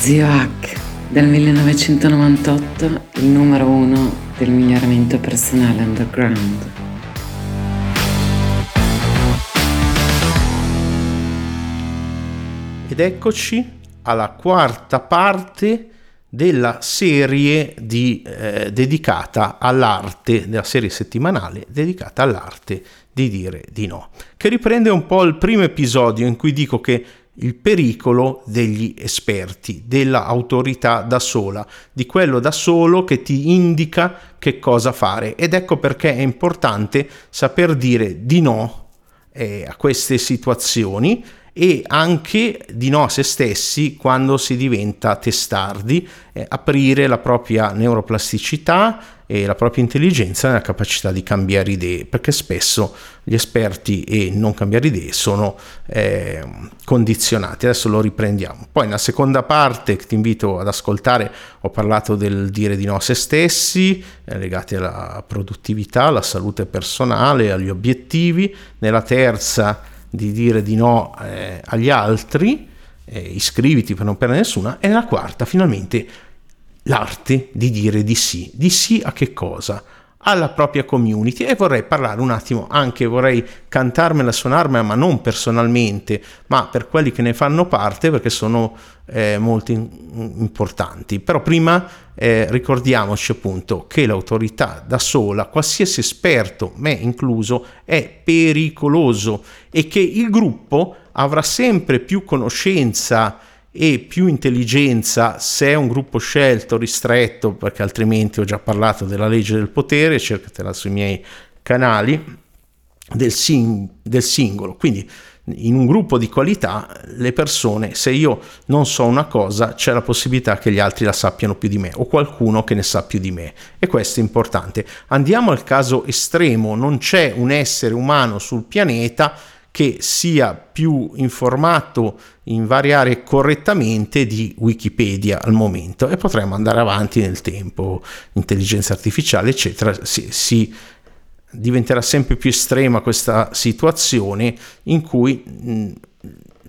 Zio Hack, del 1998, il numero uno del miglioramento personale underground. Ed eccoci alla quarta parte della serie di, eh, dedicata all'arte, della serie settimanale dedicata all'arte di dire di no, che riprende un po' il primo episodio in cui dico che il pericolo degli esperti, dell'autorità da sola, di quello da solo che ti indica che cosa fare. Ed ecco perché è importante saper dire di no eh, a queste situazioni e anche di no a se stessi quando si diventa testardi, eh, aprire la propria neuroplasticità e la propria intelligenza nella capacità di cambiare idee, perché spesso gli esperti e non cambiare idee sono eh, condizionati. Adesso lo riprendiamo. Poi nella seconda parte che ti invito ad ascoltare ho parlato del dire di no a se stessi, eh, legati alla produttività, alla salute personale, agli obiettivi. Nella terza di dire di no eh, agli altri, eh, iscriviti per non perdere nessuna, e nella quarta finalmente l'arte di dire di sì. Di sì a che cosa? Alla propria community e vorrei parlare un attimo anche, vorrei cantarmela, suonarmela, ma non personalmente, ma per quelli che ne fanno parte perché sono eh, molto in- importanti. Però prima eh, ricordiamoci appunto che l'autorità da sola, qualsiasi esperto, me incluso, è pericoloso e che il gruppo avrà sempre più conoscenza e più intelligenza se è un gruppo scelto, ristretto, perché altrimenti ho già parlato della legge del potere, cercatela sui miei canali, del, sing- del singolo. Quindi in un gruppo di qualità le persone, se io non so una cosa, c'è la possibilità che gli altri la sappiano più di me o qualcuno che ne sa più di me e questo è importante. Andiamo al caso estremo, non c'è un essere umano sul pianeta che sia più informato in varie aree correttamente di Wikipedia al momento e potremmo andare avanti nel tempo, intelligenza artificiale eccetera, si, si diventerà sempre più estrema questa situazione in cui mh,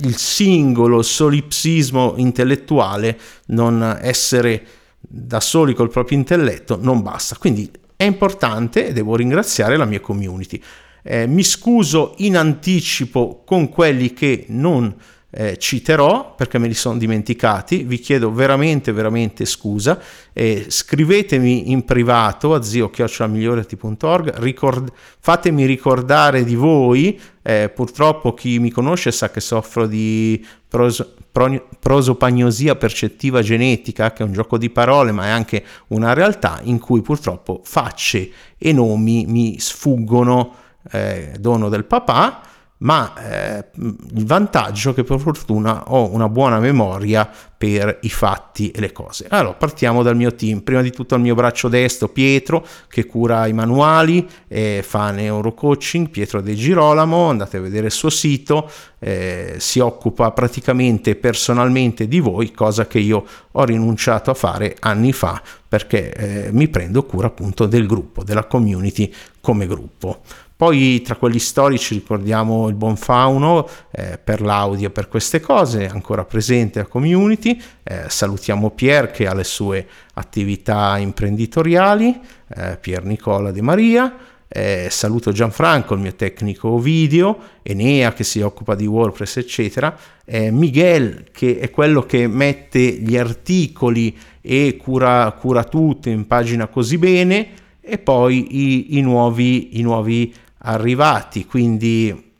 il singolo solipsismo intellettuale, non essere da soli col proprio intelletto, non basta. Quindi è importante e devo ringraziare la mia community. Eh, mi scuso in anticipo con quelli che non eh, citerò perché me li sono dimenticati, vi chiedo veramente veramente scusa, eh, scrivetemi in privato a zio-migliorati.org, ricord- fatemi ricordare di voi, eh, purtroppo chi mi conosce sa che soffro di pros- pro- prosopagnosia percettiva genetica, che è un gioco di parole ma è anche una realtà in cui purtroppo facce e nomi mi sfuggono eh, dono del papà, ma eh, il vantaggio che per fortuna ho una buona memoria per i fatti e le cose. Allora, partiamo dal mio team. Prima di tutto al mio braccio destro Pietro, che cura i manuali, eh, fa neurocoaching, Pietro De Girolamo, andate a vedere il suo sito, eh, si occupa praticamente personalmente di voi, cosa che io ho rinunciato a fare anni fa perché eh, mi prendo cura appunto del gruppo, della community come gruppo. Poi tra quelli storici ricordiamo il buon Fauno eh, per l'audio, per queste cose, ancora presente a community. Eh, salutiamo Pier che ha le sue attività imprenditoriali, eh, Pier Nicola De Maria. Eh, saluto Gianfranco, il mio tecnico video, Enea che si occupa di WordPress, eccetera. Eh, Miguel che è quello che mette gli articoli e cura, cura tutto in pagina così bene. E poi i, i nuovi, i nuovi arrivati, quindi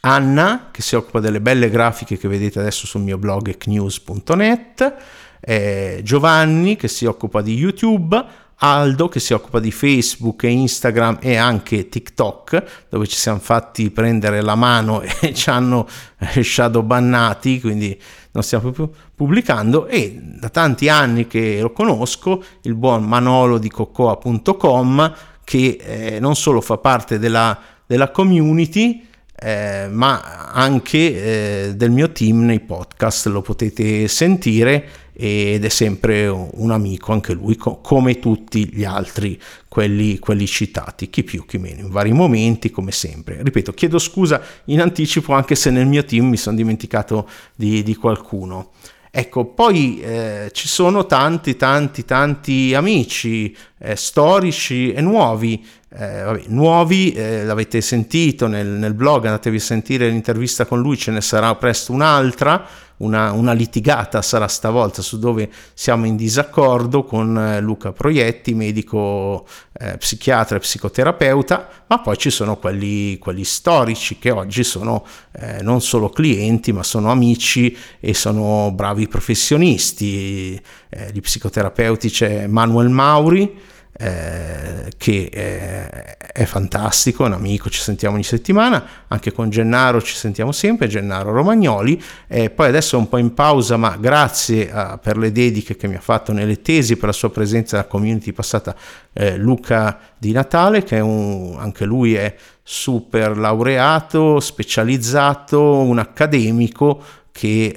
Anna che si occupa delle belle grafiche che vedete adesso sul mio blog ecnews.net, eh, Giovanni che si occupa di YouTube, Aldo che si occupa di Facebook e Instagram e anche TikTok dove ci siamo fatti prendere la mano e ci hanno eh, shadow bannati quindi non stiamo più pubblicando. E da tanti anni che lo conosco il buon Manolo di cocoa.com che eh, non solo fa parte della, della community, eh, ma anche eh, del mio team nei podcast, lo potete sentire ed è sempre un amico anche lui, co- come tutti gli altri, quelli, quelli, citati, chi più, chi meno, in vari momenti, come sempre. Ripeto, chiedo scusa in anticipo anche se nel mio team mi sono dimenticato di, di qualcuno. Ecco, poi eh, ci sono tanti, tanti, tanti amici eh, storici e nuovi. Eh, vabbè, nuovi, eh, l'avete sentito nel, nel, blog, andatevi a sentire l'intervista con lui, ce ne sarà presto un'altra una, una, litigata sarà stavolta su dove siamo in disaccordo con eh, Luca Proietti, medico eh, psichiatra e psicoterapeuta, ma poi ci sono quelli, quelli storici che oggi sono eh, non solo clienti ma sono amici e sono bravi professionisti. Eh, di psicoterapeuti c'è Manuel Mauri, eh, che eh, è fantastico, è un amico, ci sentiamo ogni settimana, anche con Gennaro ci sentiamo sempre, Gennaro Romagnoli, eh, poi adesso è un po' in pausa, ma grazie a, per le dediche che mi ha fatto nelle tesi, per la sua presenza nella community passata, eh, Luca Di Natale, che è un, anche lui è super laureato, specializzato, un accademico, che,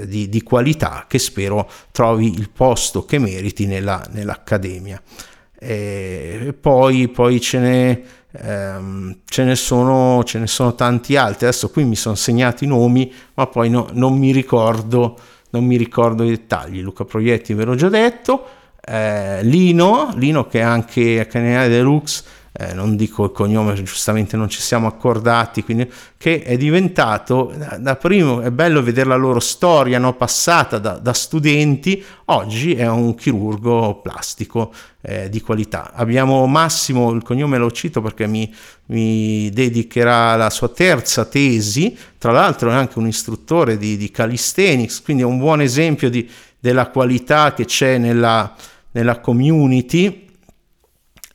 eh, di, di, qualità che spero trovi il posto che meriti nella, nell'accademia e poi, poi ce, ne, ehm, ce, ne sono, ce ne sono tanti altri. Adesso qui mi sono segnati i nomi, ma poi no, non, mi ricordo, non mi ricordo i dettagli. Luca Proietti ve l'ho già detto. Eh, Lino, Lino che è anche a Canale Deluxe eh, non dico il cognome, giustamente non ci siamo accordati, quindi, che è diventato, da, da primo è bello vedere la loro storia no, passata da, da, studenti, oggi è un chirurgo plastico eh, di qualità. Abbiamo Massimo, il cognome lo cito perché mi, mi dedicherà la sua terza tesi, tra l'altro è anche un istruttore di, di calisthenics, quindi è un buon esempio di, della qualità che c'è nella, nella community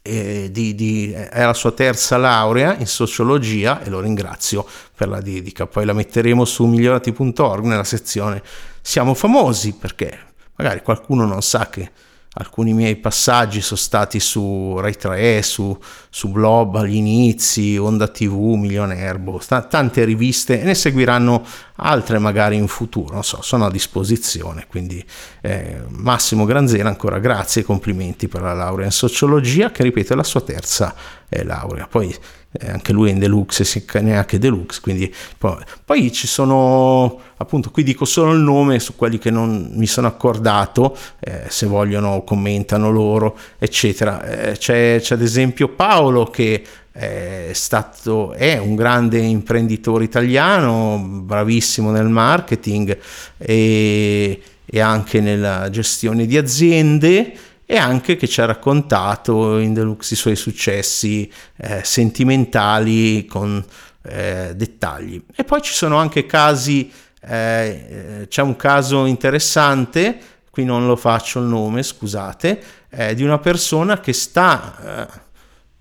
di, di, è la sua terza laurea in sociologia e lo ringrazio per la dedica. Poi la metteremo su migliorati.org nella sezione Siamo famosi perché magari qualcuno non sa che alcuni miei passaggi sono stati su Rai 3, su, su Blob agli inizi, Onda TV, Milionerbo, st- tante riviste e ne seguiranno altre magari in futuro, non so, sono a disposizione, quindi eh, Massimo Granzera ancora grazie e complimenti per la laurea in sociologia che ripeto è la sua terza eh, laurea, poi eh, anche lui è in deluxe, si neanche deluxe, quindi poi, poi, ci sono, appunto, qui dico solo il nome su quelli che non mi sono accordato, eh, se vogliono commentano loro, eccetera. Eh, c'è, c'è, ad esempio Paolo che è stato, è un grande imprenditore italiano, bravissimo nel marketing e, e anche nella gestione di aziende e anche che ci ha raccontato in Deluxe i suoi successi eh, sentimentali con eh, dettagli. E poi ci sono anche casi, eh, eh c'è un caso interessante, qui non lo faccio il nome, scusate, eh, di una persona che sta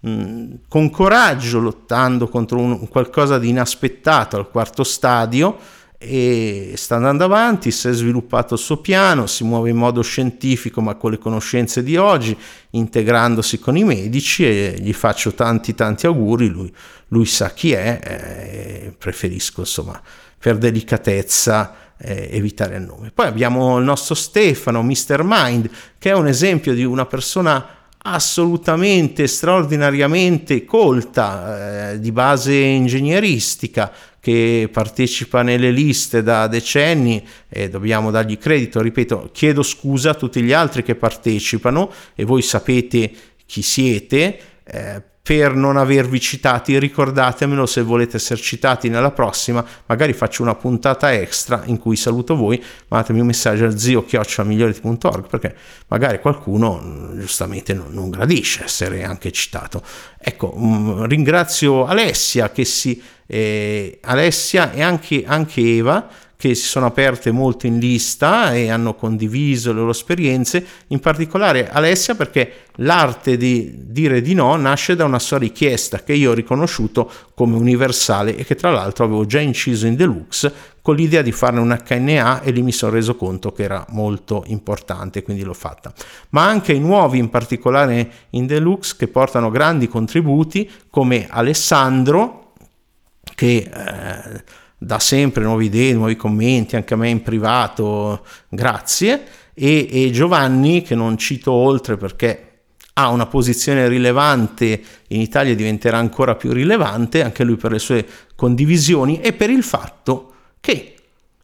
eh, mh, con coraggio lottando contro un, qualcosa di inaspettato al quarto stadio e sta andando avanti, si è sviluppato il suo piano, si muove in modo scientifico ma con le conoscenze di oggi, integrandosi con i medici e gli faccio tanti tanti auguri, lui, lui sa chi è, eh, preferisco insomma per delicatezza eh, evitare il nome. Poi abbiamo il nostro Stefano, Mr. Mind, che è un esempio di una persona assolutamente straordinariamente colta eh, di base ingegneristica che partecipa nelle liste da decenni e dobbiamo dargli credito ripeto chiedo scusa a tutti gli altri che partecipano e voi sapete chi siete eh, per non avervi citati, ricordatemelo se volete essere citati nella prossima, magari faccio una puntata extra in cui saluto voi, mandatemi un messaggio al zio chiocciamiglioriti.org perché magari qualcuno mm, giustamente non, non, gradisce essere anche citato. Ecco, um, ringrazio Alessia che si... Eh, Alessia e anche, anche Eva che si sono aperte molto in lista e hanno condiviso le loro esperienze, in particolare Alessia perché l'arte di dire di no nasce da una sua richiesta che io ho riconosciuto come universale e che tra l'altro avevo già inciso in deluxe con l'idea di farne un HNA e lì mi sono reso conto che era molto importante, quindi l'ho fatta. Ma anche i nuovi, in particolare in deluxe, che portano grandi contributi come Alessandro, che... Eh, da sempre nuove idee, nuovi commenti, anche a me in privato, grazie. E, e Giovanni, che non cito oltre perché ha una posizione rilevante in Italia diventerà ancora più rilevante, anche lui per le sue condivisioni e per il fatto che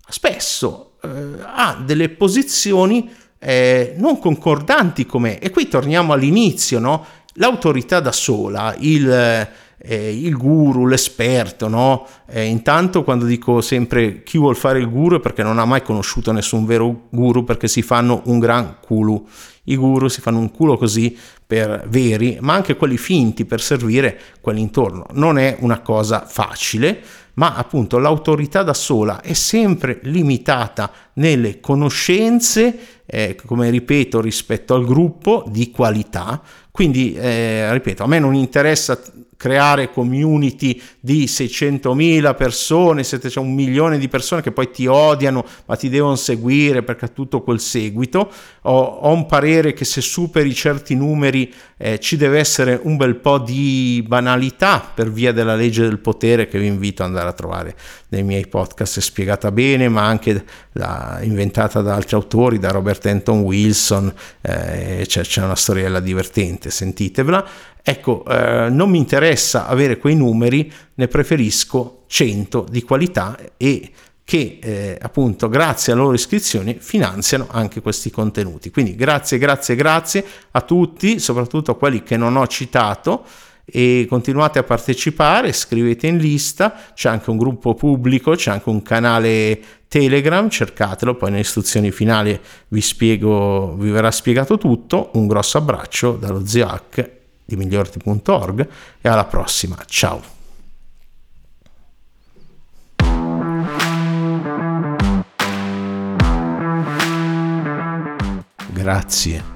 spesso eh, ha delle posizioni eh, non concordanti con me. E qui torniamo all'inizio, no? L'autorità da sola, il, eh, il guru, l'esperto, no? Eh, intanto quando dico sempre chi vuol fare il guru è perché non ha mai conosciuto nessun vero guru perché si fanno un gran culo. I guru si fanno un culo così per veri, ma anche quelli finti per servire quelli intorno. Non è una cosa facile, ma appunto l'autorità da sola è sempre limitata nelle conoscenze, eh, come ripeto, rispetto al gruppo di qualità. Quindi, eh, ripeto, a me non interessa creare community di 600.000 persone, se c'è un milione di persone che poi ti odiano ma ti devono seguire perché ha tutto quel seguito. Ho, ho, un parere che se superi certi numeri eh, ci deve essere un bel po' di banalità per via della legge del potere che vi invito ad andare a trovare nei miei podcast, è spiegata bene ma anche la, inventata da altri autori, da Robert Anton Wilson, eh, c'è, c'è una storiella divertente, sentitevela. Ecco, eh, non mi interessa avere quei numeri, ne preferisco 100 di qualità e che eh, appunto grazie alle loro iscrizioni finanziano anche questi contenuti. Quindi grazie, grazie, grazie a tutti, soprattutto a quelli che non ho citato e continuate a partecipare, scrivete in lista, c'è anche un gruppo pubblico, c'è anche un canale Telegram, cercatelo, poi nelle istruzioni finali vi spiego, vi verrà spiegato tutto. Un grosso abbraccio dallo zio H di migliorti.org e alla prossima. Ciao! Grazie